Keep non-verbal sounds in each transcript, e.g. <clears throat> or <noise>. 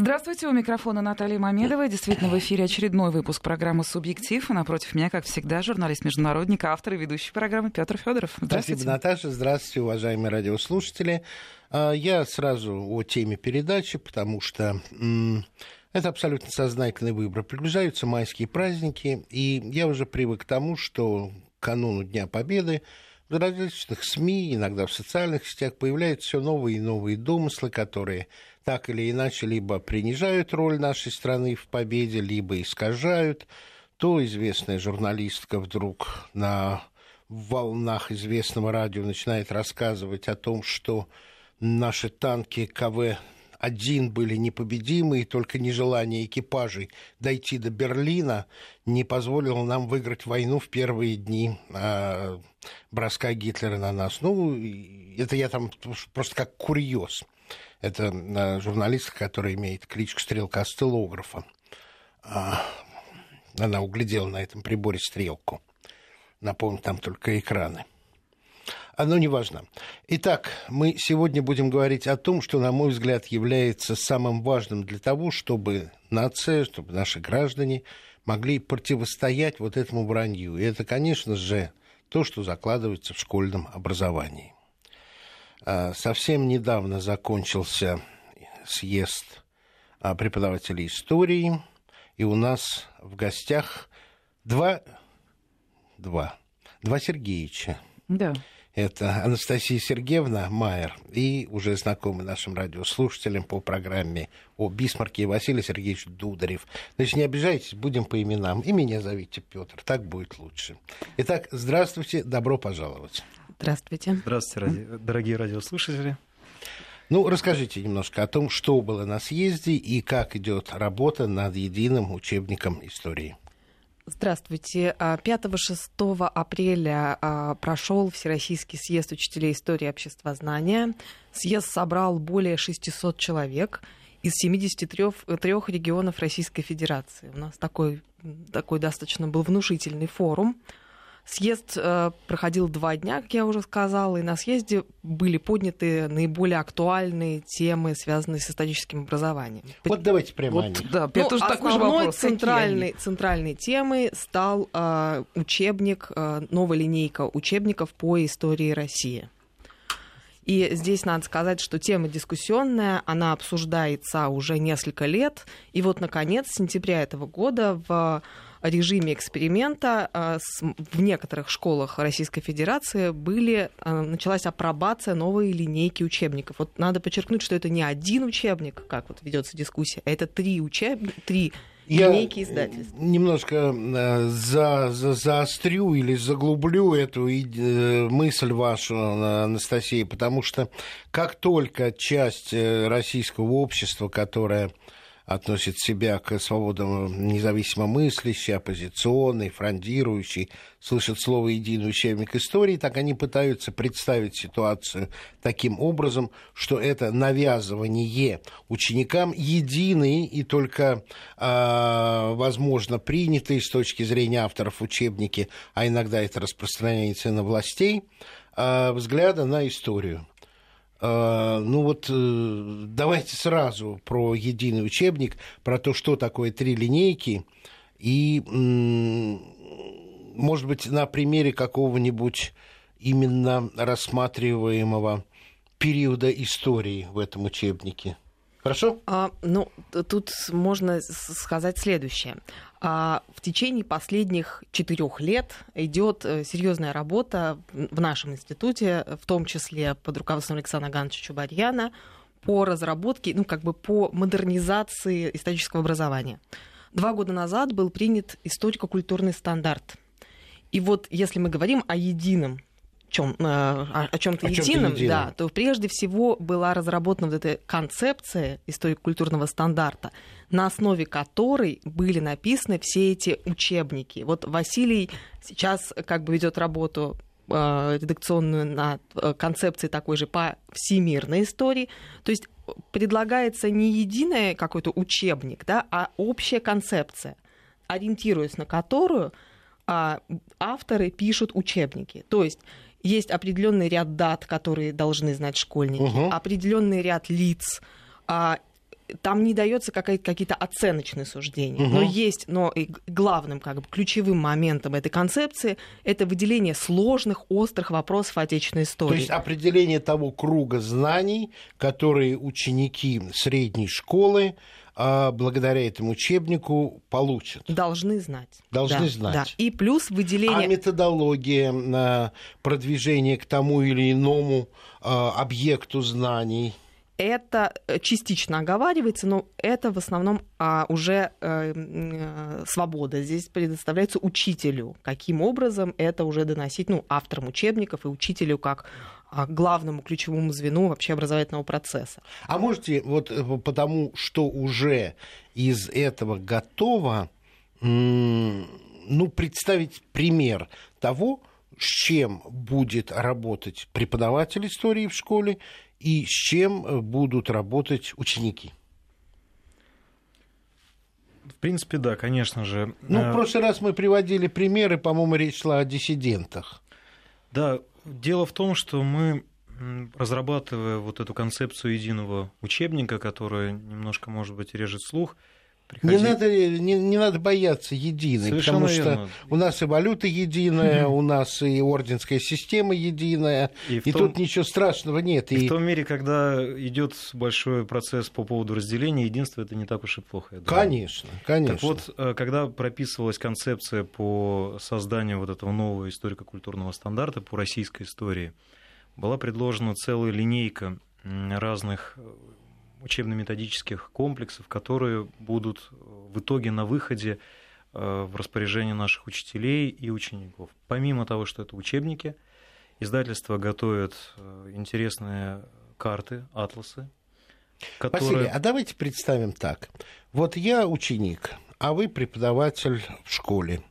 Здравствуйте, у микрофона Наталья Мамедова. Действительно, в эфире очередной выпуск программы «Субъектив». И напротив меня, как всегда, журналист-международник, автор и ведущий программы Петр Федоров. Здравствуйте. Спасибо, Наташа. Здравствуйте, уважаемые радиослушатели. А, я сразу о теме передачи, потому что это абсолютно сознательный выбор. Приближаются майские праздники, и я уже привык к тому, что кануну Дня Победы в различных СМИ, иногда в социальных сетях появляются все новые и новые домыслы, которые так или иначе либо принижают роль нашей страны в победе, либо искажают. То известная журналистка вдруг на волнах известного радио начинает рассказывать о том, что наши танки КВ один были непобедимы, и только нежелание экипажей дойти до Берлина не позволило нам выиграть войну в первые дни э, броска Гитлера на нас. Ну, это я там просто как курьез. Это э, журналистка, которая имеет кличку стрелка стелографа. Э, она углядела на этом приборе стрелку. Напомню, там только экраны. Оно не важно. Итак, мы сегодня будем говорить о том, что, на мой взгляд, является самым важным для того, чтобы нация, чтобы наши граждане могли противостоять вот этому вранью. И это, конечно же, то, что закладывается в школьном образовании. А, совсем недавно закончился съезд а, преподавателей истории, и у нас в гостях два, два, два Сергеевича. Да. Это Анастасия Сергеевна Майер и уже знакомый нашим радиослушателям по программе о Бисмарке Василий Сергеевич Дударев. Значит, не обижайтесь, будем по именам. И меня зовите Петр, так будет лучше. Итак, здравствуйте, добро пожаловать. Здравствуйте. Здравствуйте, дорогие радиослушатели. Ну, расскажите немножко о том, что было на съезде и как идет работа над единым учебником истории. Здравствуйте. 5-6 а, апреля а, прошел Всероссийский съезд учителей истории и обществознания. Съезд собрал более 600 человек из 73 регионов Российской Федерации. У нас такой, такой достаточно был внушительный форум. Съезд э, проходил два дня, как я уже сказала, и на съезде были подняты наиболее актуальные темы, связанные с историческим образованием. Вот давайте прямо вот, о Да, ну, тоже такой же вопрос. Центральной, центральной темой стал э, учебник, э, новая линейка учебников по истории России. И здесь надо сказать, что тема дискуссионная, она обсуждается уже несколько лет. И вот, наконец, с сентября этого года в режиме эксперимента а, в некоторых школах Российской Федерации были, а, началась апробация новой линейки учебников. Вот надо подчеркнуть, что это не один учебник, как вот ведется дискуссия, а это три учебника, три я линейки издательств. Немножко э, за, за, заострю или заглублю эту э, мысль вашу, Анастасия, потому что как только часть э, российского общества, которая относит себя к свободам независимо мыслящей, оппозиционной, фрондирующей, слышат слово «единый учебник истории», так они пытаются представить ситуацию таким образом, что это навязывание ученикам единый и только, э, возможно, принятый с точки зрения авторов учебники, а иногда это распространяется на властей, э, взгляда на историю. А, ну вот э, давайте сразу про единый учебник, про то, что такое три линейки, и, может быть, на примере какого-нибудь именно рассматриваемого периода истории в этом учебнике. Хорошо? А, ну, тут можно сказать следующее. А в течение последних четырех лет идет э, серьезная работа в нашем институте, в том числе под руководством Александра Гановича Чубарьяна, по разработке, ну, как бы по модернизации исторического образования. Два года назад был принят историко-культурный стандарт. И вот если мы говорим о едином чем, э, о чем-то о едином, едином, да, то прежде всего была разработана вот эта концепция историко-культурного стандарта, на основе которой были написаны все эти учебники. Вот Василий сейчас как бы ведет работу э, редакционную над э, концепцией такой же по всемирной истории. То есть предлагается не единый какой-то учебник, да, а общая концепция, ориентируясь на которую а, авторы пишут учебники. То есть есть определенный ряд дат, которые должны знать школьники, угу. определенный ряд лиц, а, там не дается какие-то оценочные суждения, Мгм. но есть, но и главным, как бы ключевым моментом этой концепции это выделение сложных, острых вопросов отечественной То истории. есть определение того круга знаний, которые ученики средней школы а, благодаря этому учебнику получат. Должны знать. Должны Да, знать. да. И плюс А выделение... методология на продвижение к тому или иному а, объекту знаний. Это э, частично оговаривается, но это в основном а, уже э, э, свобода. Здесь предоставляется учителю, каким образом это уже доносить ну, авторам учебников и учителю как а, главному ключевому звену вообще образовательного процесса. А можете, вот э, потому что уже из этого готово, ну, представить пример того, с чем будет работать преподаватель истории в школе и с чем э, будут работать ученики? В принципе, да, конечно же. Ну, Э, в прошлый раз мы приводили примеры, по-моему, речь шла о диссидентах. Да, дело в том, что мы, разрабатывая вот эту концепцию единого учебника, которая немножко, может быть, режет слух, Не надо, не, не надо бояться единой, Совершенно потому что верно. у нас и валюта единая, у нас и орденская система единая, И и том- тут ничего страшного нет. И И, в том мире, когда идет большой процесс по поводу разделения, единство это не так уж и плохо. я думаю. Конечно, конечно. Так вот, э, когда прописывалась концепция по созданию вот этого нового историко-культурного стандарта по российской истории, была предложена целая линейка разных э, учебно-методических комплексов, которые будут э, в итоге на выходе э, в распоряжении наших учителей и учеников. Помимо того, что это учебники, издательство готовит э, интересные карты, атласы, Василий, которые... а давайте представим так. Вот я ученик, а вы преподаватель в школе.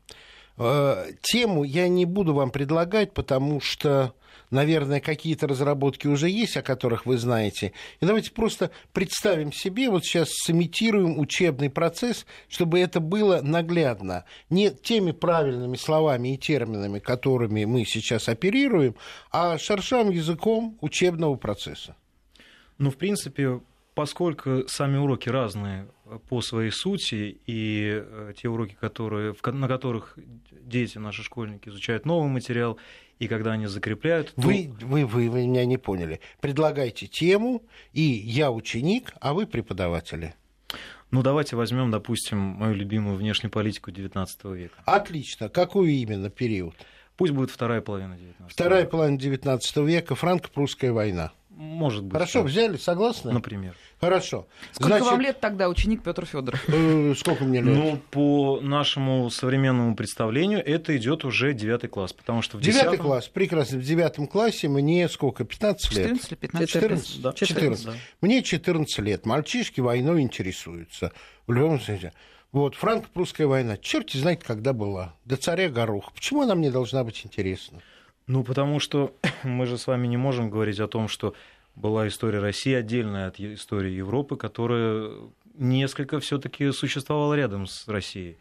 Тему я не буду вам предлагать, потому что, наверное, какие-то разработки уже есть, о которых вы знаете. И давайте просто представим себе, вот сейчас сымитируем учебный процесс, чтобы это было наглядно. Не теми правильными словами и терминами, которыми мы сейчас оперируем, а шершавым языком учебного процесса. Ну, в принципе, поскольку сами уроки разные по своей сути, и э, те уроки, которые, на которых дети, наши школьники, изучают новый материал, и когда они закрепляют, то- Вы, вы, вы, вы меня не поняли. Предлагайте тему, и я ученик, а вы преподаватели. ну давайте возьмем, допустим, мою любимую внешнюю политику XIX века. Отлично. Какой именно период? Пусть будет вторая половина XIX Вторая века. половина XIX века, франко-прусская война. Может быть. Хорошо, так, взяли, согласны? Например. Хорошо. Сколько вам лет тогда, ученик Петр Федоров? э, сколько мне лет? Ну, по нашему современному представлению, это идет уже девятый класс, потому что в Девятый 10 класс, прекрасно. В девятом классе мне сколько? 15 лет? 14 или 15? 14, да. 14. Да. Мне 14 лет. Мальчишки войной интересуются. В любом случае. Вот, франко-прусская война. Черти знает, когда была. До царя Гороха. Почему она мне должна быть интересна? Ну, потому что <clears throat> мы же с вами не можем говорить о том, что была история России отдельная от истории Европы, которая несколько все-таки существовала рядом с Россией.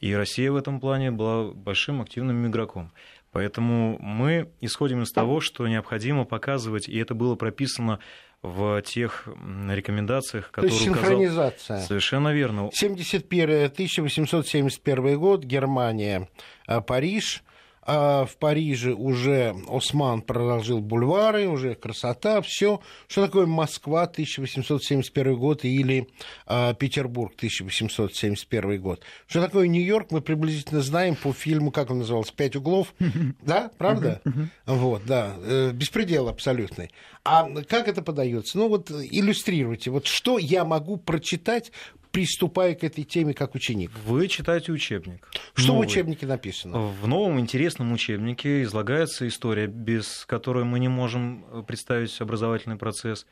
И Россия в этом плане была большим активным игроком. Поэтому мы исходим из того, что необходимо показывать, и это было прописано в тех рекомендациях, То есть которые указал... синхронизация. Совершенно верно. 71 1871 год, Германия, а, Париж. А в Париже уже Осман проложил бульвары, уже красота, все. Что такое Москва 1871 год или а, Петербург 1871 год? Что такое Нью-Йорк, мы приблизительно знаем по фильму, как он назывался, «Пять углов». <laughs> Да, правда? Вот, да, э, беспредел абсолютный. А как это подается? Ну вот иллюстрируйте, вот что я могу прочитать, приступая к этой теме как ученик? Вы читаете учебник. Что в Новый. учебнике написано? В новом интересном учебнике излагается история, без которой мы не можем э, представить образовательный процесс.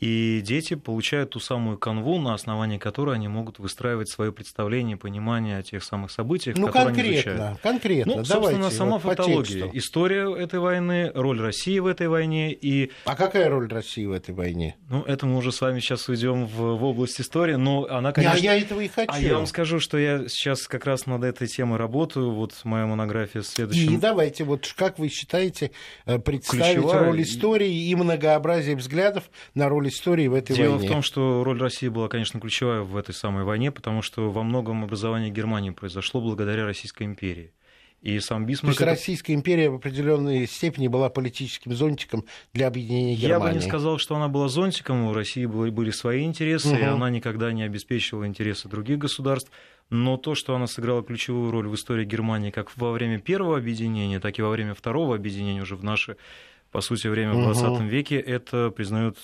И дети получают ту самую канву, на основании которой они могут выстраивать свое представление, понимание о тех самых событиях, Ну, которые они изучают. конкретно, конкретно, Ну, собственно, давайте, сама вот фактология, история этой войны, роль России в этой войне и А какая роль России в этой войне? ну, это мы уже с вами сейчас уйдем в, в область истории, но она, Я, конечно, я этого и хочу. а я вам скажу, что я сейчас как раз над этой темой работаю. Вот моя монография в следующем. И давайте, вот как вы считаете, э, представить Ключевая роль истории и многообразие взглядов на роль роль истории в этой Дело войне? Дело в том, что роль России была, конечно, ключевая в этой самой войне, потому что во многом образование Германии произошло благодаря Российской империи. И сам Бисмарк... То есть Российская империя в определенной степени была политическим зонтиком для объединения Германии? Я бы не сказал, что она была зонтиком, у России были, свои интересы, угу. и она никогда не обеспечивала интересы других государств. Но то, что она сыграла ключевую роль в истории Германии как во время первого объединения, так и во время второго объединения уже в наши по сути, время в 20 веке, это признают,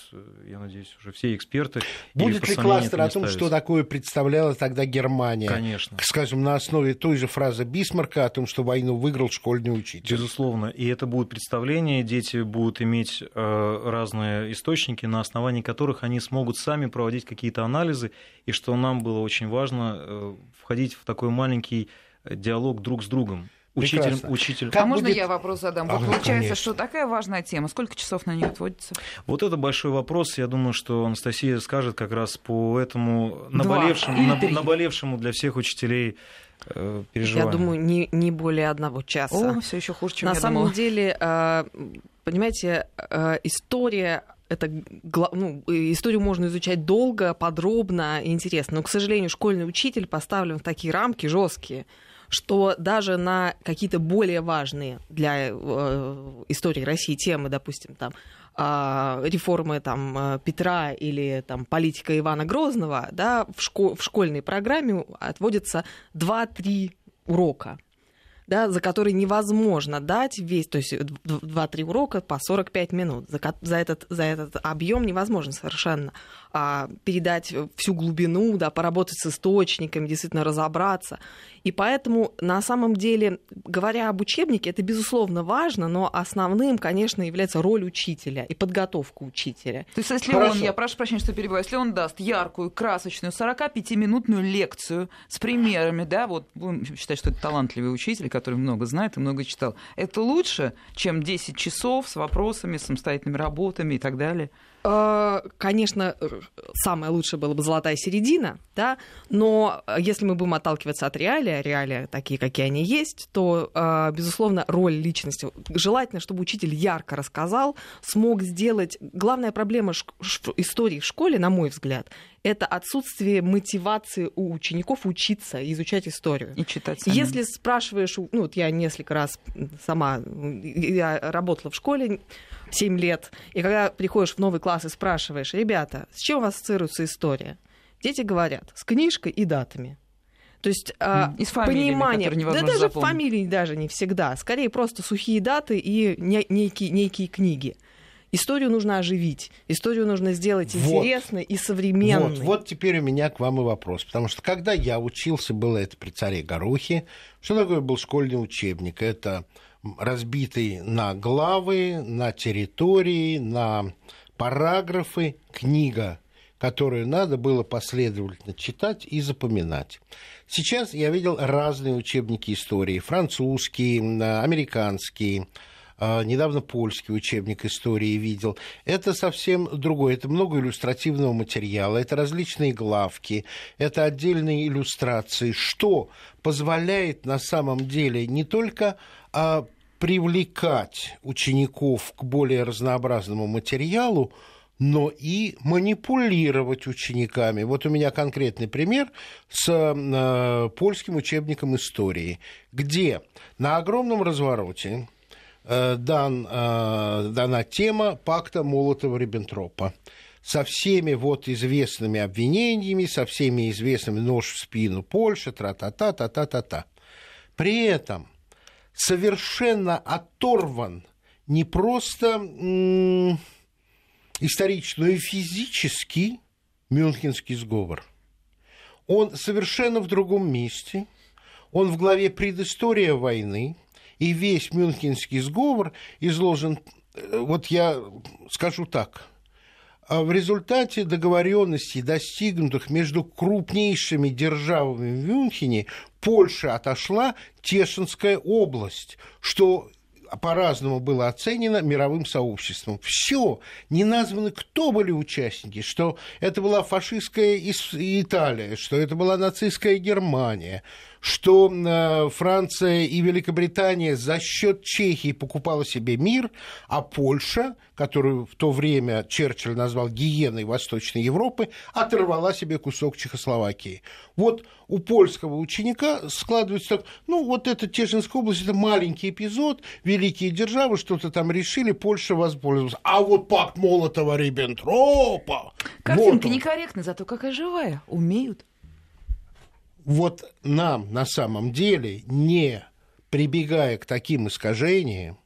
я надеюсь, уже все эксперты. Будет ли кластер о том, что такое представляла тогда Германия? Конечно. Скажем, на основе той же фразы Бисмарка о том, что войну выиграл школьный учитель. Безусловно. И это будут представления, дети будут иметь э, разные источники, на основании которых они смогут сами проводить какие-то анализы, и что нам было очень важно э, входить в такой маленький диалог друг с другом. Учитель, учитель. Как а можно будет... я вопрос задам? А, Получается, конечно. что такая важная тема. Сколько часов на нее отводится? Вот это большой вопрос. Я думаю, что Анастасия скажет как раз по этому наболевшему, наболевшему для всех учителей э, переживанию. Я думаю, не, не более одного часа. О, все еще хуже, чем На я самом думала. деле, э, понимаете, э, история это ну, историю можно изучать долго, подробно и интересно. Но, к сожалению, школьный учитель поставлен в такие рамки жесткие, что даже на какие-то более важные для э, истории России темы, допустим, там, э, реформы там, Петра или там, политика Ивана Грозного, да, в, шко- в школьной программе отводится 2-3 урока да, за который невозможно дать весь, то есть 2-3 урока по 45 минут. За, за, этот, за этот объем невозможно совершенно а, передать всю глубину, да, поработать с источниками, действительно разобраться. И поэтому, на самом деле, говоря об учебнике, это, безусловно, важно, но основным, конечно, является роль учителя и подготовка учителя. То есть, если Хорошо. он, я прошу прощения, что перебиваю, если он даст яркую, красочную, 45-минутную лекцию с примерами, да, вот будем считать, что это талантливый учитель, который много знает и много читал, это лучше, чем 10 часов с вопросами, самостоятельными работами и так далее? Конечно, самое лучшее было бы золотая середина, да, но если мы будем отталкиваться от а реалия такие, какие они есть, то, безусловно, роль личности. Желательно, чтобы учитель ярко рассказал, смог сделать... Главная проблема истории в школе, на мой взгляд, это отсутствие мотивации у учеников учиться, изучать историю. И читать. Самим. Если спрашиваешь, ну вот я несколько раз сама, я работала в школе 7 лет, и когда приходишь в новый класс и спрашиваешь, ребята, с чем у вас ассоциируется история? Дети говорят, с книжкой и датами. То есть и с понимание, да даже запомнить. фамилии даже не всегда, скорее просто сухие даты и некие, некие книги. Историю нужно оживить, историю нужно сделать вот. интересной и современной. Вот, вот теперь у меня к вам и вопрос. Потому что когда я учился, было это при царе Горохе, что такое был школьный учебник? Это разбитый на главы, на территории, на параграфы книга, которую надо было последовательно читать и запоминать. Сейчас я видел разные учебники истории, французские, американские, недавно польский учебник истории видел. Это совсем другое. Это много иллюстративного материала, это различные главки, это отдельные иллюстрации, что позволяет на самом деле не только привлекать учеников к более разнообразному материалу, но и манипулировать учениками. Вот у меня конкретный пример с э, польским учебником истории, где на огромном развороте Э, дан, э, дана тема пакта Молотова-Риббентропа со всеми вот известными обвинениями, со всеми известными нож в спину Польши, тра-та-та, та-та-та-та. При этом совершенно оторван не просто исторически, но и физически Мюнхенский сговор. Он совершенно в другом месте. Он в главе «Предыстория войны», и весь Мюнхенский сговор изложен, э, вот я скажу так, в результате договоренностей, достигнутых между крупнейшими державами в Мюнхене, Польша отошла Тешинская область, что по-разному было оценено мировым сообществом. Все, не названы, кто были участники, что это была фашистская Италия, что это была нацистская Германия. Что э, Франция и Великобритания за счет Чехии покупала себе мир, а Польша, которую в то время Черчилль назвал гиеной Восточной Европы, оторвала себе кусок Чехословакии. Вот у польского ученика складывается так, ну, вот это Тешинская область, это маленький эпизод, великие державы что-то там решили, Польша воспользовалась. А вот пакт Молотова-Риббентропа... Картинка вот некорректна, зато какая живая, умеют вот нам на самом деле, не прибегая к таким искажениям,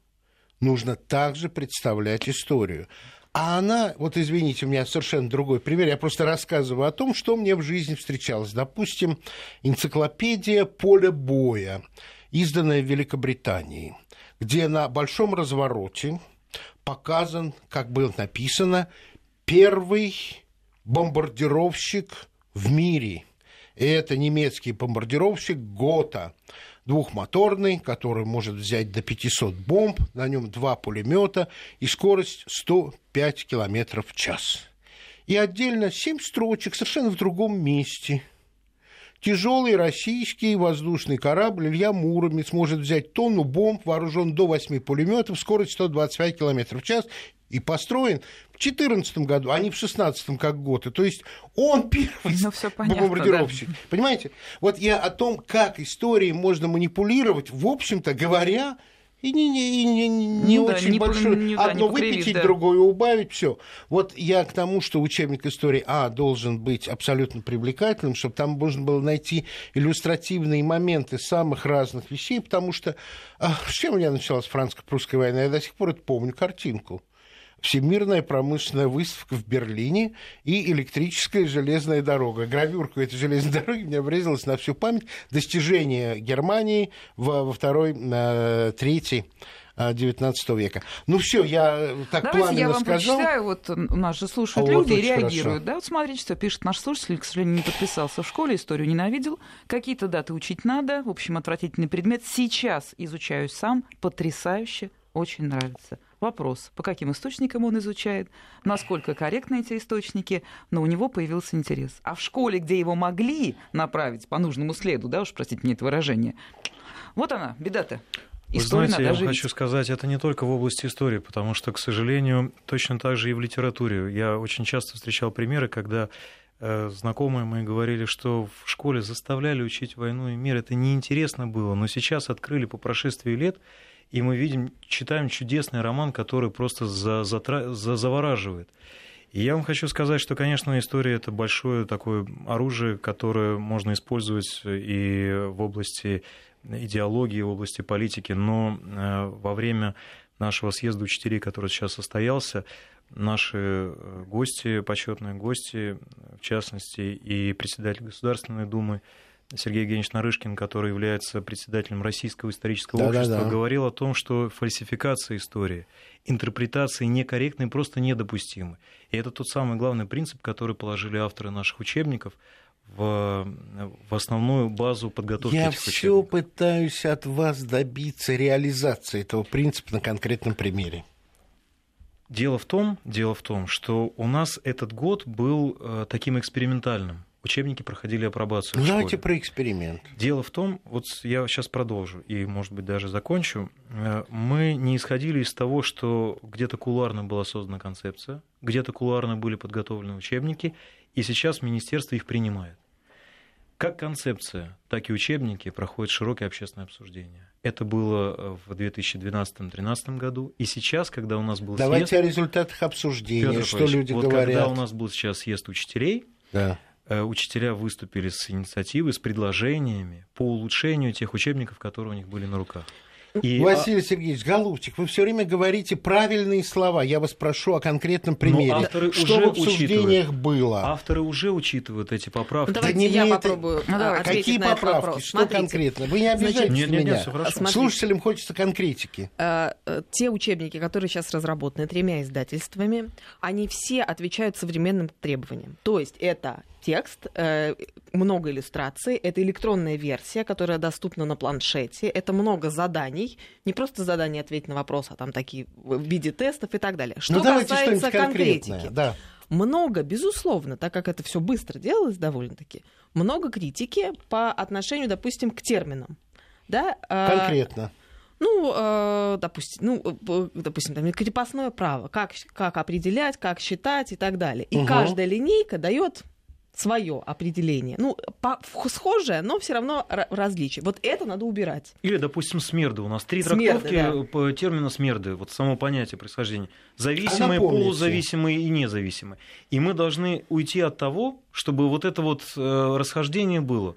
нужно также представлять историю. А она, вот извините, у меня совершенно другой пример, я просто рассказываю о том, что мне в жизни встречалось. Допустим, энциклопедия «Поле боя», изданная в Великобритании, где на большом развороте показан, как было написано, первый бомбардировщик в мире – это немецкий бомбардировщик «Гота», двухмоторный, который может взять до 500 бомб, на нем два пулемета и скорость 105 км в час. И отдельно семь строчек совершенно в другом месте. Тяжелый российский воздушный корабль Илья Муромец может взять тонну бомб, вооружен до 8 пулеметов, скорость 125 км в час и построен в 2014 году, а не в 2016 как год. И, то есть он первый ну, бомбардировщик. Да. Понимаете? Вот я о том, как историей можно манипулировать, в общем-то говоря, и не, не, не, не ну, очень да, большой. Не, Одно не выпятить, да. другое убавить, все. Вот я к тому, что учебник истории А должен быть абсолютно привлекательным, чтобы там можно было найти иллюстративные моменты самых разных вещей, потому что а, с чем у меня началась франко-прусская война? Я до сих пор это помню картинку. Всемирная промышленная выставка в Берлине и электрическая железная дорога. Гравюрка этой железной <laughs> дороги мне обрезалась на всю память. Достижения Германии во, во второй, э, третьей 19 века. Ну все, я так Давайте пламенно я вам сказал. почитаю, вот у нас же слушают а люди вот и реагируют. Хорошо. Да, вот смотрите, что пишет наш слушатель, к сожалению, не подписался в школе, историю ненавидел. Какие-то даты учить надо, в общем, отвратительный предмет. Сейчас изучаю сам, потрясающе, очень нравится. Вопрос, по каким источникам он изучает, насколько корректны эти источники, но у него появился интерес. А в школе, где его могли направить по нужному следу, да уж, простите мне это выражение, вот она, беда-то. Вы знаете, я вам хочу сказать, это не только в области истории, потому что, к сожалению, точно так же и в литературе. Я очень часто встречал примеры, когда э, знакомые мои говорили, что в школе заставляли учить войну и мир. Это неинтересно было, но сейчас открыли по прошествии лет, и мы видим, читаем чудесный роман, который просто за, за, за, завораживает. И я вам хочу сказать, что, конечно, история это большое такое оружие, которое можно использовать и в области идеологии, в области политики, но э, во время нашего съезда учителей, который сейчас состоялся, наши э, гости, почетные гости, в частности, и председатель Государственной Думы Сергей Евгеньевич Нарышкин, который является председателем Российского исторического да, общества, да, да. говорил о том, что фальсификация истории, интерпретации некорректные просто недопустимы. И это тот самый главный принцип, который положили авторы наших учебников в, в основную базу подготовки Я этих все пытаюсь от вас добиться реализации этого принципа на конкретном примере. Дело в том, дело в том, что у нас этот год был э, таким экспериментальным учебники проходили апробацию. Ну, давайте про эксперимент. Дело в том, вот я сейчас продолжу и, может быть, даже закончу. Э, мы не исходили из того, что где-то кулуарно была создана концепция, где-то кулуарно были подготовлены учебники, и сейчас министерство их принимает. Как концепция, так и учебники проходят широкое общественное обсуждение. Это было э, в 2012-2013 году. И сейчас, когда у нас был Давайте съезд... о результатах обсуждения, Петр что люди вот говорят. Когда у нас был сейчас съезд учителей, да. Э, учителя выступили с инициативой, с предложениями по улучшению тех учебников, которые у них были на руках. И... Василий Сергеевич, голубчик, вы все время говорите правильные слова. Я вас прошу о конкретном примере. Но авторы что уже в обсуждениях учитывают. было? Авторы уже учитывают эти поправки. Ну, давайте да я это... попробую ну, Какие на поправки? вопрос. Что Смотрите. конкретно? Вы не обижайтесь нет, нет, меня. Нет, Слушателям хочется конкретики. А, те учебники, которые сейчас разработаны тремя издательствами, они все отвечают современным требованиям. То есть это текст, э, много иллюстраций, это электронная версия, которая доступна на планшете, это много заданий, не просто задания ответить на вопрос, а там такие в виде тестов и так далее. Что ну, касается конкретики, да. много, безусловно, так как это все быстро делалось довольно-таки, много критики по отношению, допустим, к терминам. Да? А, Конкретно. Ну, э, допустим, ну, допустим, там крепостное право, как, как определять, как считать и так далее. И угу. каждая линейка дает свое определение. Ну, по, схожее, но все равно различие. Вот это надо убирать. Или, допустим, смерды. У нас три смерды, трактовки да. по термину смерды. Вот само понятие происхождения. Зависимые, а полузависимые и независимые. И мы должны уйти от того, чтобы вот это вот э, расхождение было.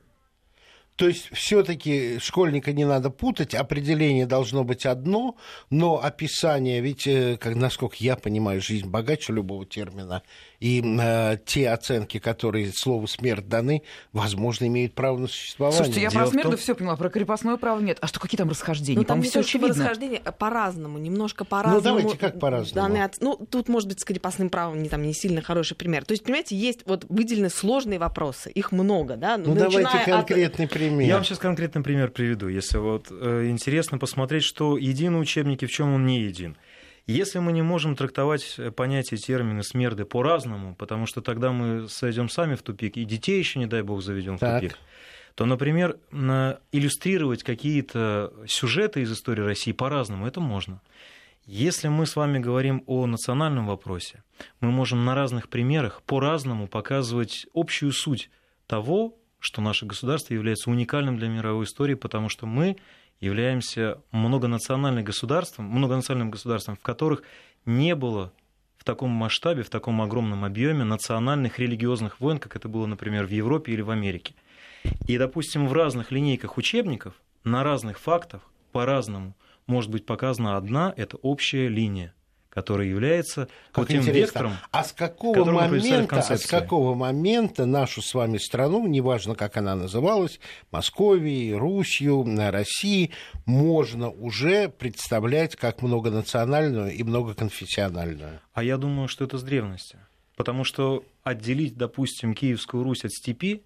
То есть все-таки школьника не надо путать, определение должно быть одно, но описание, ведь, э, как, насколько я понимаю, жизнь богаче любого термина, и э, те оценки, которые слову смерть даны, возможно, имеют право на существование. Слушайте, я Дело про смерть том... все поняла, про крепостное право нет. А что, какие там расхождения? Ну, там все очевидно. расхождения по-разному, немножко по-разному. Ну, давайте, как по-разному? Данные, ну, тут, может быть, с крепостным правом не, там, не сильно хороший пример. То есть, понимаете, есть вот выделены сложные вопросы, их много, да? Ну, давайте конкретный от... пример. Я вам сейчас конкретный пример приведу, если вот э, интересно посмотреть, что единый учебники, в чем он не един. Если мы не можем трактовать э, понятие термины смерды по-разному, потому что тогда мы сойдем сами в тупик, и детей еще, не дай бог, заведем в тупик, то, например, иллюстрировать какие-то сюжеты из истории России по-разному, это можно. Если мы с вами говорим о национальном вопросе, мы можем на разных примерах по-разному показывать общую суть того, что наше государство является уникальным для мировой истории, потому что мы являемся многонациональным государством, многонациональным государством, в которых не было в таком масштабе, в таком огромном объеме национальных религиозных войн, как это было, например, в Европе или в Америке. И, допустим, в разных линейках учебников на разных фактах по-разному может быть показана одна, это общая линия который является как тем интересно. вектором, а с какого момента, а с какого момента нашу с вами страну, неважно, как она называлась, Московией, Русью, Россией, можно уже представлять как многонациональную и многоконфессиональную? А я думаю, что это с древности. Потому что отделить, допустим, Киевскую Русь от степи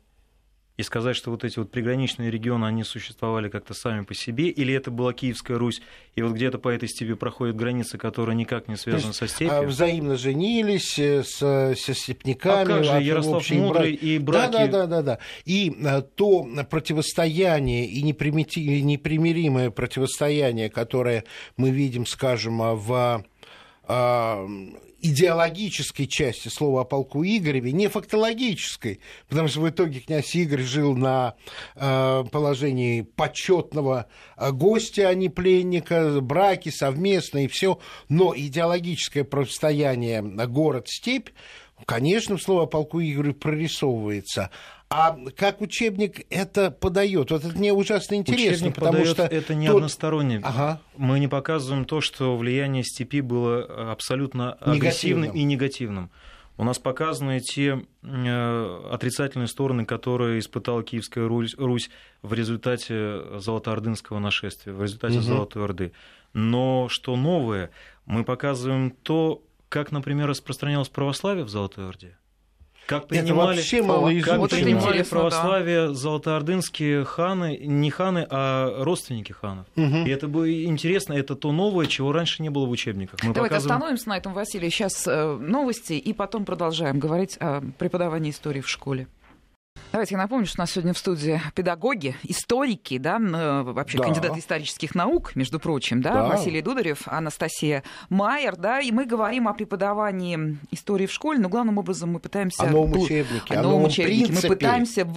и сказать, что вот эти вот приграничные регионы, они существовали как-то сами по себе, или это была Киевская Русь, и вот где-то по этой степи проходит граница, которая никак не связана со степью. А взаимно женились э, с, со степняками. А как же, Ярослав Мудрый брак... и браки... Да, да, да, да, да. И э, то противостояние и непримиримое противостояние, которое мы видим, скажем, в а, идеологической части слова о полку Игореве, не фактологической, потому что в итоге князь Игорь жил на э, положении почетного э, гостя, а не пленника, браки совместные все, но идеологическое противостояние город-степь, конечно, слово о полку Игореве прорисовывается. А как учебник это подает? Вот это мне ужасно интересно, учебник потому что это не тот... односторонне. Ага. Мы не показываем то, что влияние степи было абсолютно агрессивным и негативным. У нас показаны те э, отрицательные стороны, которые испытала Киевская Русь, Русь в результате Золотоордынского нашествия, в результате угу. Золотой Орды. Но что новое, мы показываем то, как, например, распространялось православие в Золотой Орде. Как принимали, вообще мало как вот принимали православие да. золотоордынские ханы, не ханы, а родственники ханов. Угу. И это было интересно, это то новое, чего раньше не было в учебниках. Мы Давайте показываем... остановимся на этом, Василий. Сейчас э, новости, и потом продолжаем говорить о преподавании истории в школе. Давайте я напомню, что у нас сегодня в студии педагоги, историки, да, вообще да. кандидаты исторических наук, между прочим, да, да, Василий Дударев, Анастасия Майер, да, и мы говорим о преподавании истории в школе, но главным образом мы пытаемся... О новом учебнике, о, новом учебнике. Принципе. Мы пытаемся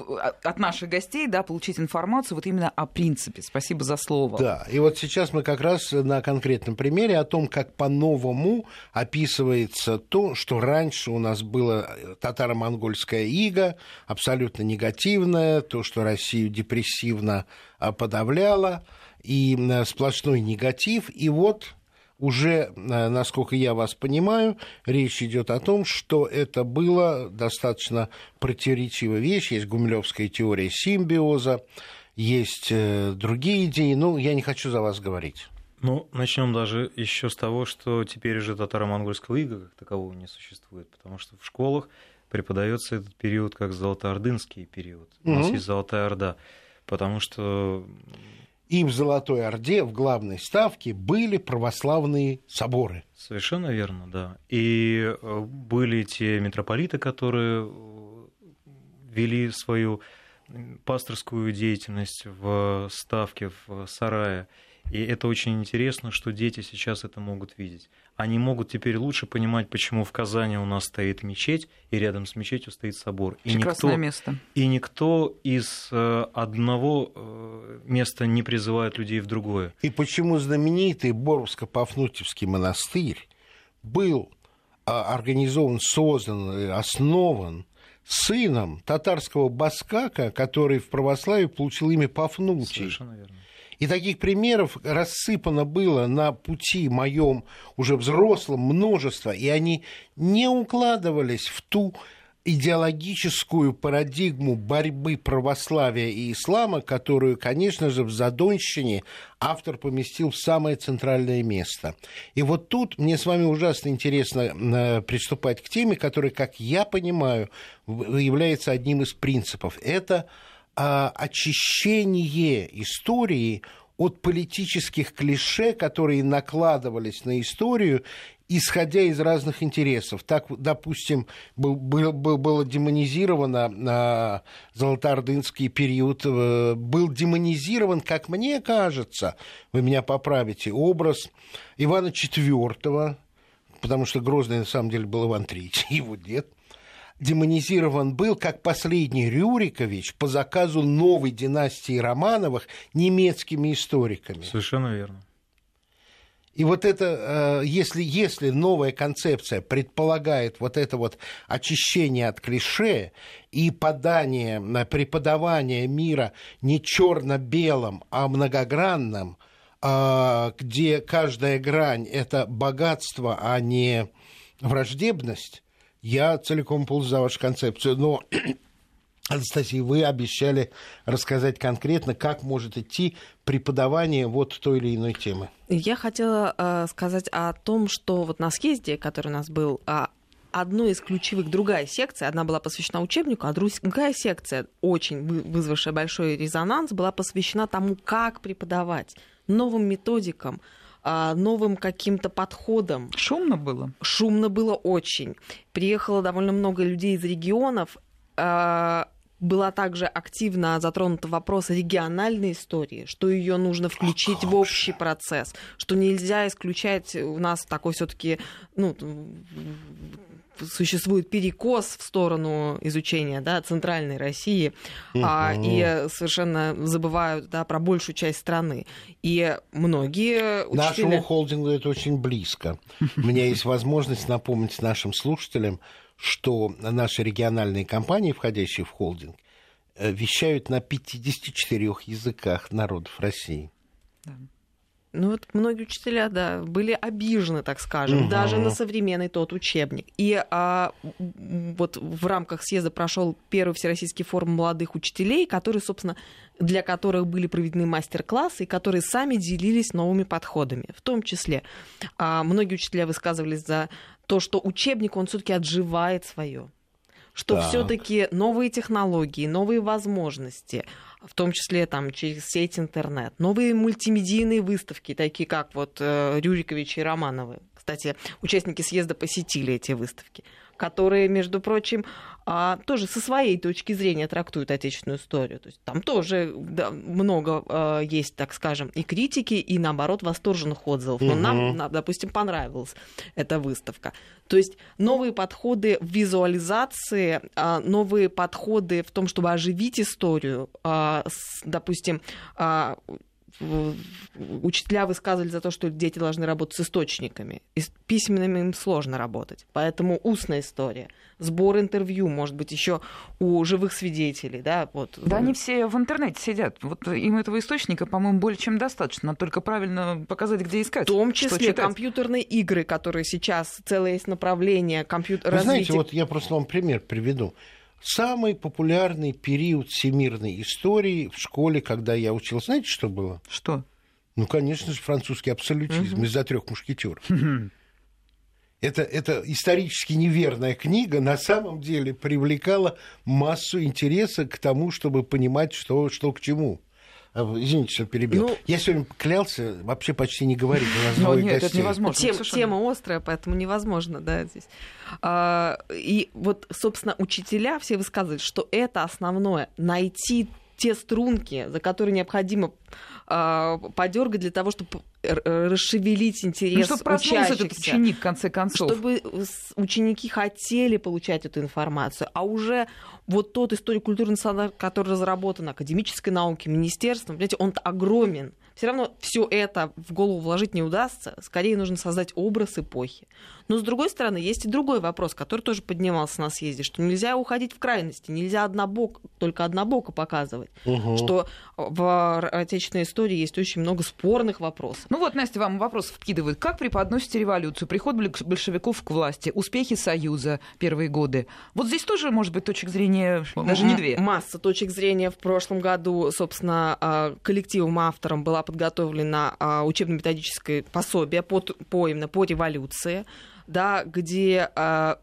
от наших гостей, да, получить информацию вот именно о принципе. Спасибо за слово. Да, и вот сейчас мы как раз на конкретном примере о том, как по-новому описывается то, что раньше у нас было татаро-монгольская ига, абсолютно негативное, то, что Россию депрессивно а, подавляло, и сплошной негатив. И вот уже, а, насколько я вас понимаю, речь идет о том, что это было достаточно противоречивая вещь. Есть гумилевская теория симбиоза, есть э, другие идеи. Ну, я не хочу за вас говорить. Ну, начнем даже еще с того, что теперь уже татаро-монгольского ига как такового не существует, потому что в школах преподается этот период как золотоордынский период. У нас есть Золотая Орда. Потому что и в Золотой Орде в главной ставке были православные соборы. Совершенно верно, да. И э, были те митрополиты, которые э, вели свою пасторскую деятельность в ставке, в сарае. И это очень интересно, что дети сейчас это могут видеть. Они могут теперь лучше понимать, почему в Казани у нас стоит мечеть, и рядом с мечетью стоит собор. И Прекрасное никто, место. И никто из э, одного э, места не призывает людей в другое. И почему знаменитый Боровско-Пафнутьевский монастырь был а, организован, создан, основан сыном татарского баскака, который в православии получил имя Пафнутий. Совершенно верно. И таких примеров рассыпано было на пути моем уже взрослом множество, и они не укладывались в ту идеологическую парадигму борьбы православия и ислама, которую, конечно же, в Задонщине автор поместил в самое центральное место. И вот тут мне с вами ужасно интересно э, приступать к теме, которая, как я понимаю, является одним из принципов. Это очищение истории от политических клише, которые накладывались на историю, исходя из разных интересов. Так, допустим, был, был, было демонизировано на золотоордынский период, э, был демонизирован, как мне кажется, вы меня поправите, образ Ивана IV, потому что Грозный на самом деле был Иван III, <laughs> его дед – демонизирован был как последний Рюрикович по заказу новой династии Романовых немецкими историками. Совершенно верно. И вот это, э, если, если новая концепция предполагает вот это вот очищение от клише и подание, преподавание мира не черно-белым, а многогранным, а, где каждая грань – это богатство, а не враждебность, я целиком полз за вашу концепцию, но <clears throat> Анастасия, вы обещали рассказать конкретно, как может идти преподавание вот той или иной темы. Я хотела э, сказать о том, что вот на съезде, который у нас был, э, одной из ключевых, другая секция, одна была посвящена учебнику, а другая секция, очень вызвавшая большой резонанс, была посвящена тому, как преподавать новым методикам, новым каким-то подходом. Шумно было? Шумно было очень. Приехало довольно много людей из регионов. А, была также активно затронута вопрос региональной истории, что ее нужно включить в общий процесс, что нельзя исключать у нас такой все-таки ну, существует перекос в сторону изучения да, центральной России, угу. а, и совершенно забывают да, про большую часть страны. И многие учителя... Нашему холдингу это очень близко. У меня есть возможность напомнить нашим слушателям, что наши региональные компании, входящие в холдинг, э, вещают на 54 языках народов России. Да. Ну вот многие учителя, да, были обижены, так скажем, угу. даже на современный тот учебник. И а, вот в рамках съезда прошел первый всероссийский форум молодых учителей, которые, собственно, для которых были проведены мастер-классы, и которые сами делились новыми подходами. В том числе а, многие учителя высказывались за то, что учебник, он все-таки отживает свое что все-таки новые технологии, новые возможности, в том числе там, через сеть интернет, новые мультимедийные выставки, такие как вот э, Рюрикович и Романовы. Кстати, участники съезда посетили эти выставки которые, между прочим, а, тоже со своей точки зрения трактуют отечественную историю. То есть там тоже да, много а, есть, так скажем, и критики, и наоборот восторженных отзывов. Но угу. нам, допустим, понравилась эта выставка. То есть новые подходы в визуализации, а, новые подходы в том, чтобы оживить историю, допустим, учителя высказывали за то, что дети должны работать с источниками. И с письменными им сложно работать. Поэтому устная история, сбор интервью, может быть, еще у живых свидетелей. Да, вот. да они все в интернете сидят. Вот им этого источника, по-моему, более чем достаточно. Надо только правильно показать, где искать. В том числе компьютерные игры, которые сейчас целое есть направление компьютер... Вы знаете, вот я просто вам пример приведу самый популярный период всемирной истории в школе, когда я учился. Знаете, что было? Что? Ну, конечно же, французский абсолютизм угу. из-за трех мушкетеров. Это, это исторически неверная книга на самом деле привлекала массу интереса к тому, чтобы понимать, что, что к чему. А, извините, что перебил. Ну, я сегодня клялся вообще почти не говорить. У нас Но нет, гостей. это невозможно. Тем, тема острая, поэтому невозможно, да, здесь. А, и вот, собственно, учителя все высказывают, что это основное — найти те струнки, за которые необходимо э, подергать для того, чтобы расшевелить интерес ну, чтобы учащихся. этот ученик, в конце концов. Чтобы ученики хотели получать эту информацию. А уже вот тот историко-культурный стандарт, который разработан академической науки, министерством, понимаете, он огромен. Все равно все это в голову вложить не удастся. Скорее нужно создать образ эпохи. Но, с другой стороны, есть и другой вопрос, который тоже поднимался на съезде, что нельзя уходить в крайности, нельзя однобок, только однобоко показывать, угу. что в отечественной истории есть очень много спорных вопросов. Ну вот, Настя, вам вопрос вкидывают. Как преподносите революцию, приход большевиков к власти, успехи Союза первые годы? Вот здесь тоже, может быть, точек зрения даже не две. Масса точек зрения. В прошлом году, собственно, а, коллективом автором была подготовлена а, учебно-методическое пособие по, по именно по революции да, где а,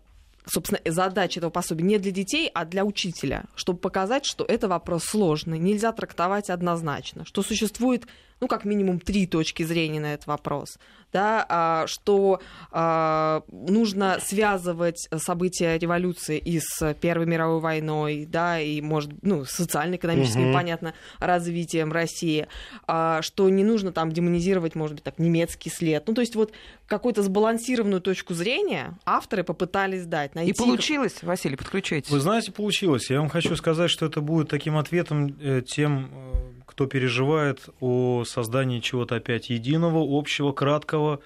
собственно, задача этого пособия не для детей, а для учителя, чтобы показать, что это вопрос сложный, нельзя трактовать однозначно, что существует, ну, как минимум, три точки зрения на этот вопрос да, а, что а, нужно связывать события революции и с Первой мировой войной, да, и, может, ну, социально-экономическим, угу. понятно, развитием России, а, что не нужно там демонизировать, может быть, так, немецкий след. Ну, то есть вот какую-то сбалансированную точку зрения авторы попытались дать. Найти... И получилось, Василий, подключайтесь. Вы знаете, получилось. Я вам хочу сказать, что это будет таким ответом э, тем э, кто переживает о создании чего-то опять единого, общего, краткого,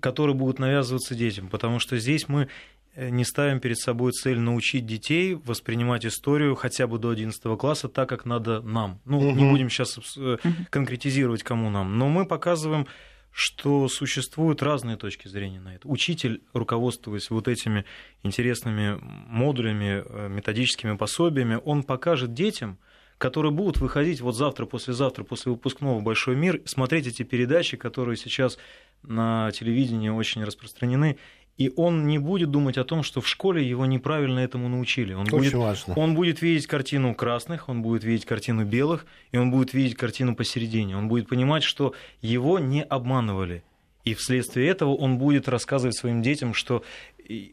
который будет навязываться детям. Потому что здесь мы э, не ставим перед собой цель научить детей воспринимать историю хотя бы до 11 класса так, как надо нам. Ну, угу. не будем сейчас э, конкретизировать, кому нам. Но мы показываем, что существуют разные точки зрения на это. Учитель, руководствуясь вот этими интересными модулями, э, методическими пособиями, он покажет детям, которые будут выходить вот завтра, послезавтра, после выпускного «Большой мир», смотреть эти передачи, которые сейчас на телевидении очень распространены, и он не будет думать о том, что в школе его неправильно этому научили. Он, Очень будет, важно. он будет видеть картину красных, он будет видеть картину белых, и он будет видеть картину посередине. Он будет понимать, что его не обманывали. И вследствие этого он будет рассказывать своим детям, что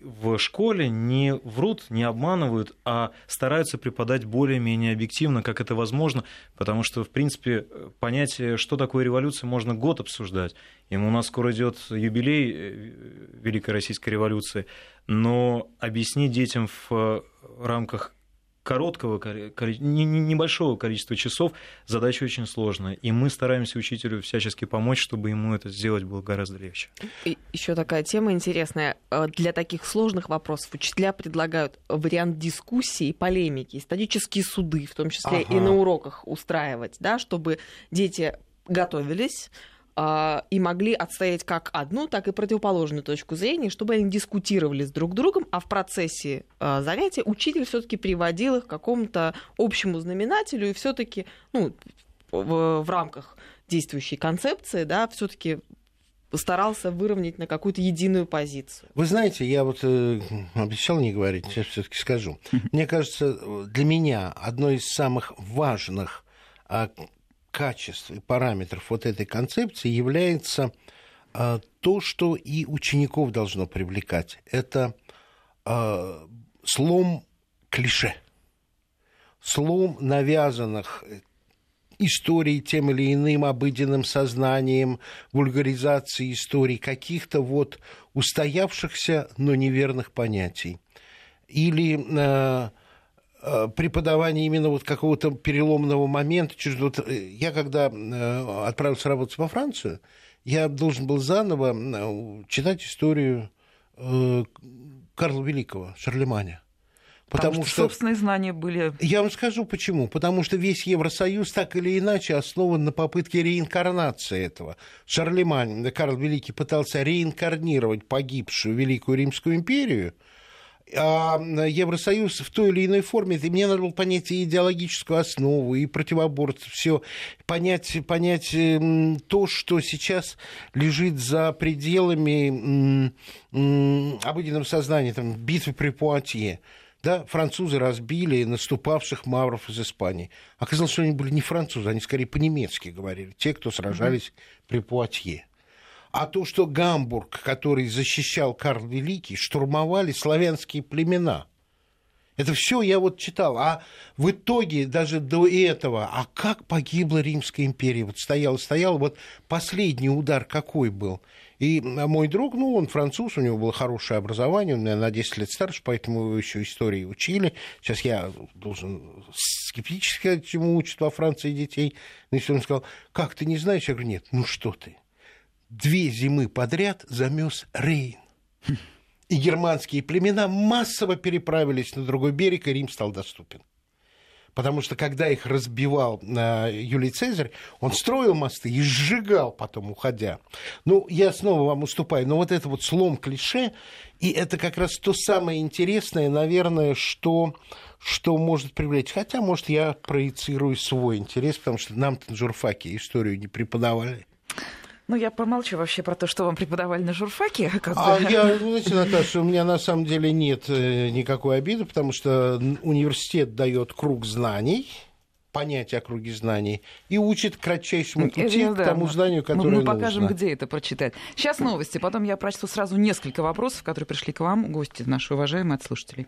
в школе не врут, не обманывают, а стараются преподать более-менее объективно, как это возможно, потому что, в принципе, понятие, что такое революция, можно год обсуждать. И у нас скоро идет юбилей э, Великой Российской революции, но объяснить детям в рамках короткого, небольшого количества часов задача очень сложная. И мы стараемся учителю всячески помочь, чтобы ему это сделать было гораздо легче. Еще такая тема интересная. Э, для таких сложных вопросов учителя предлагают вариант дискуссии и полемики, исторические суды, в том числе ага. и на уроках устраивать, да, чтобы дети готовились, и могли отстоять как одну, так и противоположную точку зрения, чтобы они дискутировали с друг другом, а в процессе а, занятия учитель все-таки приводил их к какому-то общему знаменателю и все-таки ну, в, в рамках действующей концепции, да, все-таки старался выровнять на какую-то единую позицию. Вы знаете, я вот э, обещал не говорить, сейчас все-таки скажу. <laughs> Мне кажется, для меня одной из самых важных а, качеств и параметров вот этой концепции является а, то, что и учеников должно привлекать. Это а, слом клише, слом навязанных историй тем или иным обыденным сознанием, вульгаризации историй, каких-то вот устоявшихся, но неверных понятий. Или Э, преподавание именно вот какого-то переломного момента. Вот э, я когда э, отправился работать во Францию, я должен был заново читать историю Карла Великого, Шарлеманя. Потому, Потому что, что собственные знания были. Я вам скажу почему. Потому что весь Евросоюз так или иначе основан на попытке реинкарнации этого. Шарлемань, Карл Великий пытался реинкарнировать погибшую Великую Римскую империю, Евросоюз в той или иной форме, и мне надо было понять и идеологическую основу, и противоборство, все, понять, понять то, что сейчас лежит за пределами обыденного сознания, там, битвы при Пуатье, да, французы разбили наступавших мавров из Испании. Оказалось, что они были не французы, они скорее по-немецки говорили, те, кто сражались mm-hmm. при Пуатье. А то, что Гамбург, который защищал Карл Великий, штурмовали славянские племена. Это все я вот читал. А в итоге даже до этого, а как погибла Римская империя? Вот стоял, стоял, вот последний удар какой был? И мой друг, ну, он француз, у него было хорошее образование, он на 10 лет старше, поэтому его еще истории учили. Сейчас я должен скептически сказать, чему учат во Франции детей. Но если он сказал, как ты не знаешь? Я говорю, нет, ну что ты. Две зимы подряд замес Рейн. И германские племена массово переправились на другой берег, и Рим стал доступен. Потому что когда их разбивал э, Юлий Цезарь, он строил мосты и сжигал потом, уходя. Ну, я снова вам уступаю, но вот это вот слом клише, и это как раз то самое интересное, наверное, что, что может привлечь. Хотя, может, я проецирую свой интерес, потому что нам-то на журфаке историю не преподавали. Ну, я помолчу вообще про то, что вам преподавали на журфаке. Как а бы. я, <laughs> знаете, Наташа, у меня на самом деле нет э, никакой обиды, потому что университет дает круг знаний, понятие о круге знаний и учит кратчайшему пути это, к да, тому знанию, которое мы, мы покажем, нужно. где это прочитать. Сейчас новости, потом я прочту сразу несколько вопросов, которые пришли к вам, гости наши уважаемые от слушателей.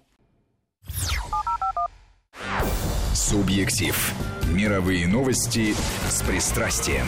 Субъектив. Мировые новости с пристрастием.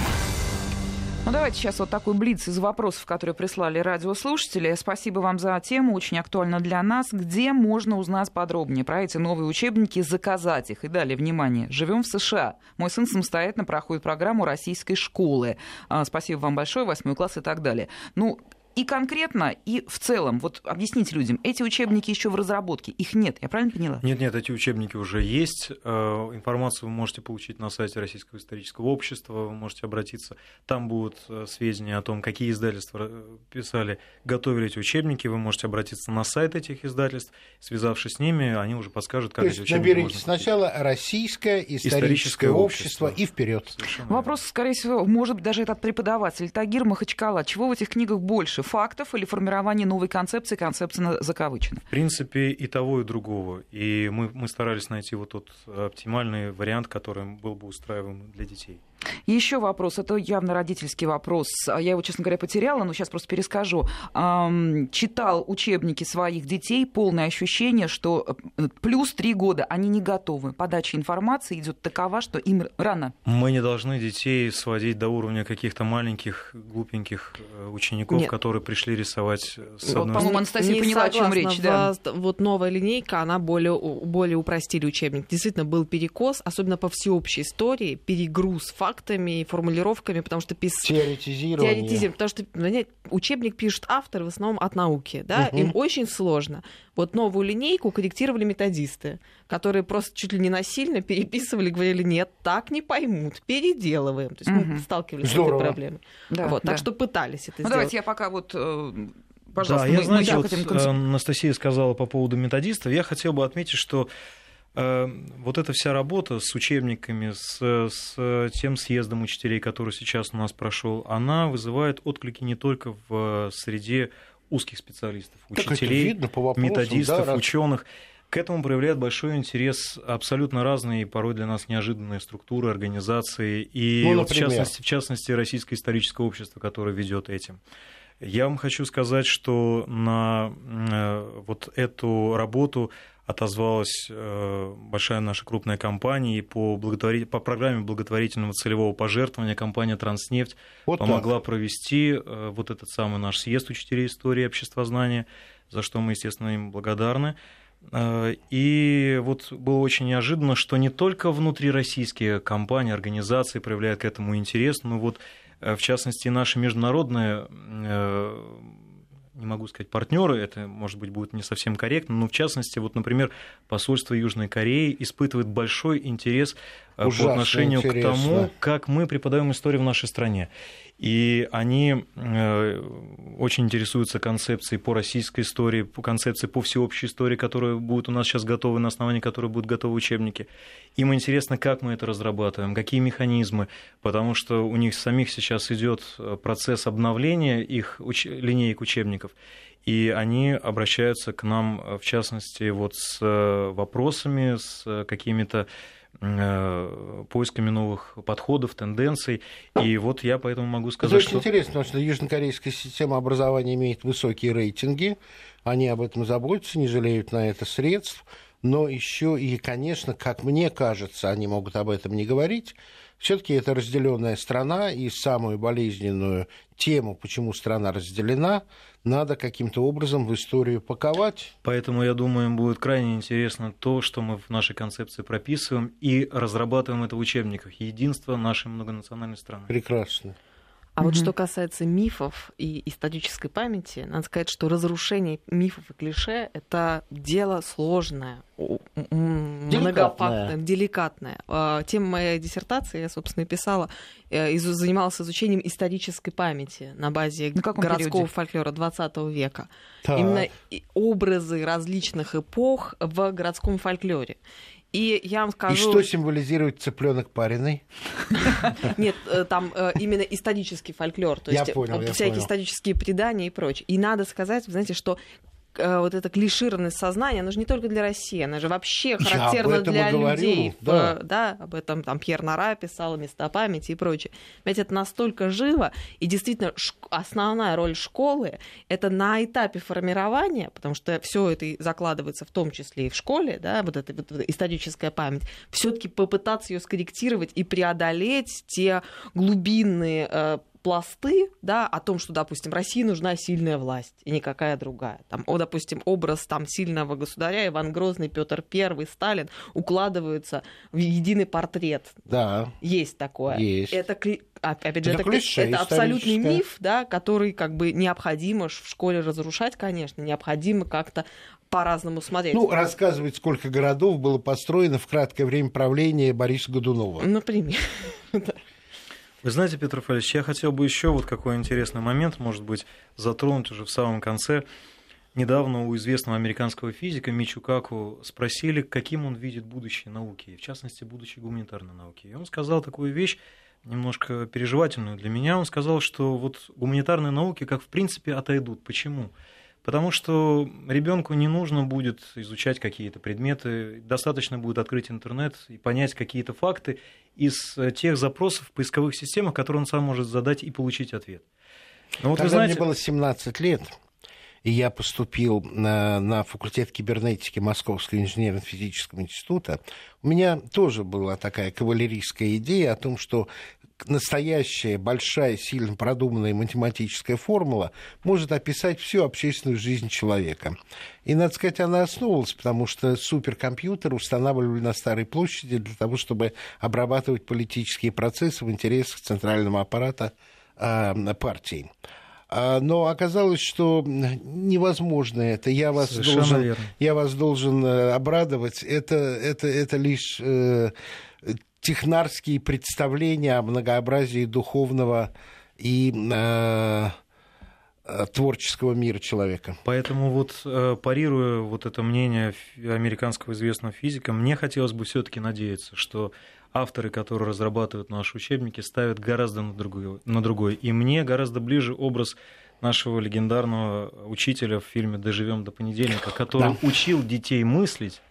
Ну, давайте сейчас вот такой блиц из вопросов, которые прислали радиослушатели. Спасибо вам за тему, очень актуально для нас. Где можно узнать подробнее про эти новые учебники, заказать их? И далее, внимание, живем в США. Мой сын самостоятельно проходит программу российской школы. А, спасибо вам большое, восьмой класс и так далее. Ну, и конкретно, и в целом, вот объясните людям, эти учебники еще в разработке, их нет, я правильно поняла? Нет, нет, эти учебники уже есть. Э, информацию вы можете получить на сайте Российского исторического общества, вы можете обратиться. Там будут э, сведения о том, какие издательства э, писали, готовили эти учебники. Вы можете обратиться на сайт этих издательств, связавшись с ними, они уже подскажут, как То эти учебники наберите можно сначала Российское историческое, историческое общество, общество и вперед. Вопрос, скорее всего, может быть, даже этот преподаватель Тагир Махачкала. Чего в этих книгах больше? Фактов или формирование новой концепции, концепция закавычена? В принципе, и того, и другого. И мы, мы старались найти вот тот оптимальный вариант, который был бы устраиваем для детей. Еще вопрос, это явно родительский вопрос. Я его, честно говоря, потеряла, но сейчас просто перескажу. Читал учебники своих детей, полное ощущение, что э, плюс три года они не готовы. Подача информации идет такова, что им рано. Мы не должны детей сводить до уровня каких-то маленьких, глупеньких э, учеников, Нет. которые пришли рисовать э, с одной вот, По-моему, Анастасия не поняла, согласна. о чем речь. Да. Вот новая линейка, она более, более упростили учебник. Действительно, был перекос, особенно по всеобщей истории, перегруз фактов фактами и формулировками, потому что пис... Теоретизирование. Теоретизирование, потому что знаете, учебник пишут авторы в основном от науки, да, угу. им очень сложно. Вот новую линейку корректировали методисты, которые просто чуть ли не насильно переписывали, говорили, нет, так не поймут, переделываем. То есть угу. мы сталкивались Здорово. с этой проблемой. Да, вот, да. Так что пытались это ну, сделать. Давайте я пока вот э, пожалуйста. Да, я, знаете, вот э, Анастасия сказала по поводу методистов. Я хотел бы отметить, что вот эта вся работа с учебниками, с, с тем съездом учителей, который сейчас у нас прошел, она вызывает отклики не только в среде узких специалистов, учителей, видно по вопросам, методистов, да, ученых. К этому проявляет большой интерес абсолютно разные, порой для нас неожиданные структуры, организации, и ну, вот в, частности, в частности Российское историческое общество, которое ведет этим. Я вам хочу сказать, что на э, вот эту работу отозвалась э, большая наша крупная компания, и по, благотвори... по программе благотворительного целевого пожертвования компания «Транснефть» вот помогла так. провести э, вот этот самый наш съезд учителей истории и обществознания, за что мы, естественно, им благодарны. Э, и вот было очень неожиданно, что не только внутрироссийские компании, организации проявляют к этому интерес, но вот в частности наши международные не могу сказать партнеры, это, может быть, будет не совсем корректно, но в частности, вот, например, посольство Южной Кореи испытывает большой интерес э, Ужасно по отношению интересно. к тому, как мы преподаем историю в нашей стране и они э, очень интересуются концепцией по российской истории, по концепции по всеобщей истории, которая будет у нас сейчас готова, на основании которой будут готовы учебники. Им интересно, как мы это разрабатываем, какие механизмы, потому что у них самих сейчас идет э, процесс обновления их уч... линеек учебников. И они обращаются к нам, в частности, вот с вопросами, с какими-то Э, поисками новых подходов, тенденций. И вот я поэтому могу сказать, Это очень что... интересно, потому что южнокорейская система образования имеет высокие рейтинги, они об этом заботятся, не жалеют на это средств, но еще и, конечно, как мне кажется, они могут об этом не говорить, все-таки это разделенная страна, и самую болезненную тему, почему страна разделена, надо каким-то образом в историю паковать. Поэтому, я думаю, им будет крайне интересно то, что мы в нашей концепции прописываем и разрабатываем это в учебниках. Единство нашей многонациональной страны. Прекрасно. А вот что касается мифов и исторической памяти, надо сказать, что разрушение мифов и клише это дело сложное, многофактное, деликатное. А, тема моей диссертации я, собственно, писала, э, занималась изучением исторической памяти на базе на городского периоде? фольклора 20 века. Так. Именно образы различных эпох в городском фольклоре. И я вам скажу... И что символизирует цыпленок пареный? <laughs> Нет, э, там э, именно исторический фольклор, то есть понял, всякие исторические предания и прочее. И надо сказать, вы знаете, что Э, вот эта клишированность сознания, она же не только для России, она же вообще характерна для людей. Да. да, об этом там Пьер Нара писал, места памяти и прочее. Ведь это настолько живо, и действительно основная роль школы это на этапе формирования, потому что все это закладывается в том числе и в школе, да, вот эта вот историческая память, все-таки попытаться ее скорректировать и преодолеть те глубинные э, пласты, да, о том, что, допустим, России нужна сильная власть и никакая другая. Там, о, допустим, образ там сильного государя Иван Грозный, Петр I, Сталин укладываются в единый портрет. Да. Есть такое. Есть. Это опять же, это, это, это абсолютный миф, да, который как бы необходимо в школе разрушать, конечно, необходимо как-то по-разному смотреть. Ну, рассказывать, сколько городов было построено в краткое время правления Бориса Годунова. Например. <laughs> Вы знаете, Петр Фалевич, я хотел бы еще вот какой интересный момент, может быть, затронуть уже в самом конце. Недавно у известного американского физика Мичу Каку спросили, каким он видит будущее науки, в частности, будущее гуманитарной науки. И он сказал такую вещь, немножко переживательную для меня. Он сказал, что вот гуманитарные науки как в принципе отойдут. Почему? Потому что ребенку не нужно будет изучать какие-то предметы, достаточно будет открыть интернет и понять какие-то факты из тех запросов в поисковых системах, которые он сам может задать и получить ответ. Но вот Когда вы знаете... мне было 17 лет, и я поступил на, на факультет кибернетики Московского инженерно-физического института, у меня тоже была такая кавалерийская идея о том, что настоящая, большая, сильно продуманная математическая формула может описать всю общественную жизнь человека. И, надо сказать, она основывалась, потому что суперкомпьютер устанавливали на Старой площади для того, чтобы обрабатывать политические процессы в интересах центрального аппарата э, партии. А, но оказалось, что невозможно это. Я вас, должен, я вас должен э, обрадовать. Это, это, это лишь э, технарские представления о многообразии духовного и э, э, творческого мира человека. Поэтому вот э, парируя вот это мнение американского известного физика, мне хотелось бы все-таки надеяться, что авторы, которые разрабатывают наши учебники, ставят гораздо на другой, на другой. И мне гораздо ближе образ нашего легендарного учителя в фильме «Доживем до понедельника», который да. учил детей мыслить.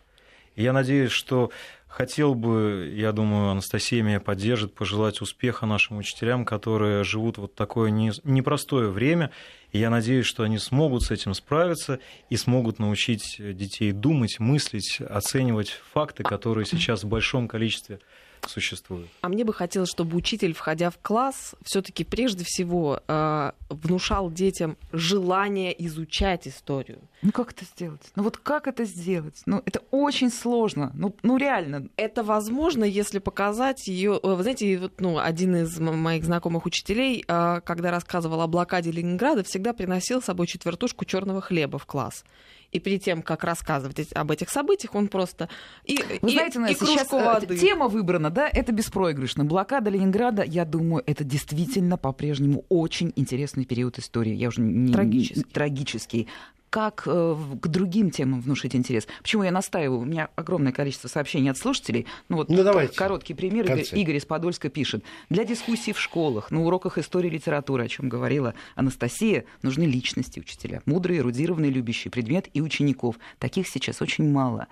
И я надеюсь, что Хотел бы, я думаю, Анастасия меня поддержит, пожелать успеха нашим учителям, которые живут вот такое непростое время. И я надеюсь, что они смогут с этим справиться и смогут научить детей думать, мыслить, оценивать факты, которые сейчас в большом количестве существует. А мне бы хотелось, чтобы учитель, входя в класс, все-таки прежде всего э, внушал детям желание изучать историю. Ну как это сделать? Ну вот как это сделать? Ну это очень сложно. Ну, ну реально. Это возможно, если показать ее. Вы знаете, вот, ну, один из моих знакомых учителей, э, когда рассказывал о блокаде Ленинграда, всегда приносил с собой четвертушку черного хлеба в класс и перед тем, как рассказывать об этих событиях, он просто... И, Вы и, знаете, Настя, и сейчас э, воды. тема выбрана, да, это беспроигрышно. Блокада Ленинграда, я думаю, это действительно по-прежнему очень интересный период истории. Я уже не... Трагический. Трагический как э, к другим темам внушить интерес. Почему я настаиваю? У меня огромное количество сообщений от слушателей. Ну вот ну, давайте. короткий пример. Игорь, Игорь из Подольска пишет. Для дискуссий в школах, на уроках истории и литературы, о чем говорила Анастасия, нужны личности учителя. Мудрые, эрудированные, любящие предмет и учеников. Таких сейчас очень мало.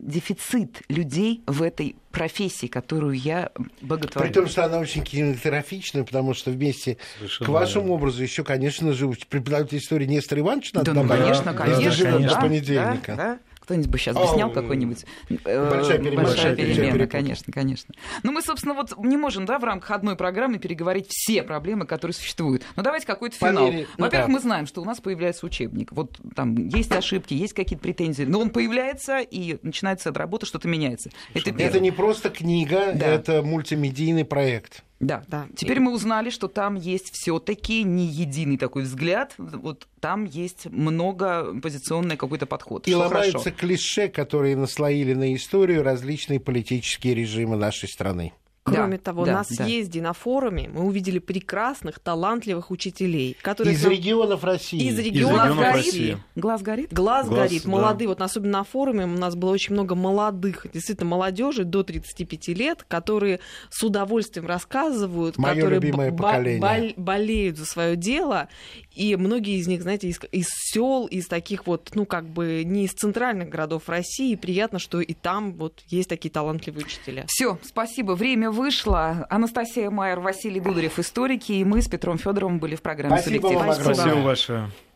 Дефицит людей в этой профессии, которую я боготворю. При том, что она очень кинематографичная, потому что вместе Совершенно к вашему верно. образу еще, конечно же, преподаватель истории Нестор Иванович надо да, ну, добавить. конечно, конечно. Да, да, до понедельника. Да, да. Кто-нибудь бы сейчас бы снял какой-нибудь... Э, большая перемена. Большая перемена, конечно, конечно. Ну, мы, собственно, вот не можем, да, в рамках одной программы переговорить все проблемы, которые существуют. Но давайте какой-то финал. Во-первых, ну, да. мы знаем, что у нас появляется учебник. Вот там есть ошибки, есть какие-то претензии, но он появляется, и начинается эта работа, что-то меняется. Это, это не просто книга, это мультимедийный проект. Да, да. Теперь и... мы узнали, что там есть все-таки не единый такой взгляд, вот там есть много позиционный какой-то подход. И ломаются хорошо. клише, которые наслоили на историю различные политические режимы нашей страны. Кроме да, того, да, на да. съезде, на форуме мы увидели прекрасных, талантливых учителей, которые... Из регионов России. Из регионов, Глаз горит. России. Глаз горит? Глаз, Глаз горит. да. Молодые. Вот особенно на форуме у нас было очень много молодых, действительно молодежи до 35 лет, которые с удовольствием рассказывают, Моё которые любимое б- поколение. болеют за свое дело. И многие из них, знаете, из, из сел, из таких вот, ну, как бы не из центральных городов России. Приятно, что и там вот есть такие талантливые учителя. Все, спасибо. Время вышло. Анастасия Майер, Василий Дударев, историки, и мы с Петром Федоровым были в программе Спасибо «Субъектив». вам огромное. Спасибо большое.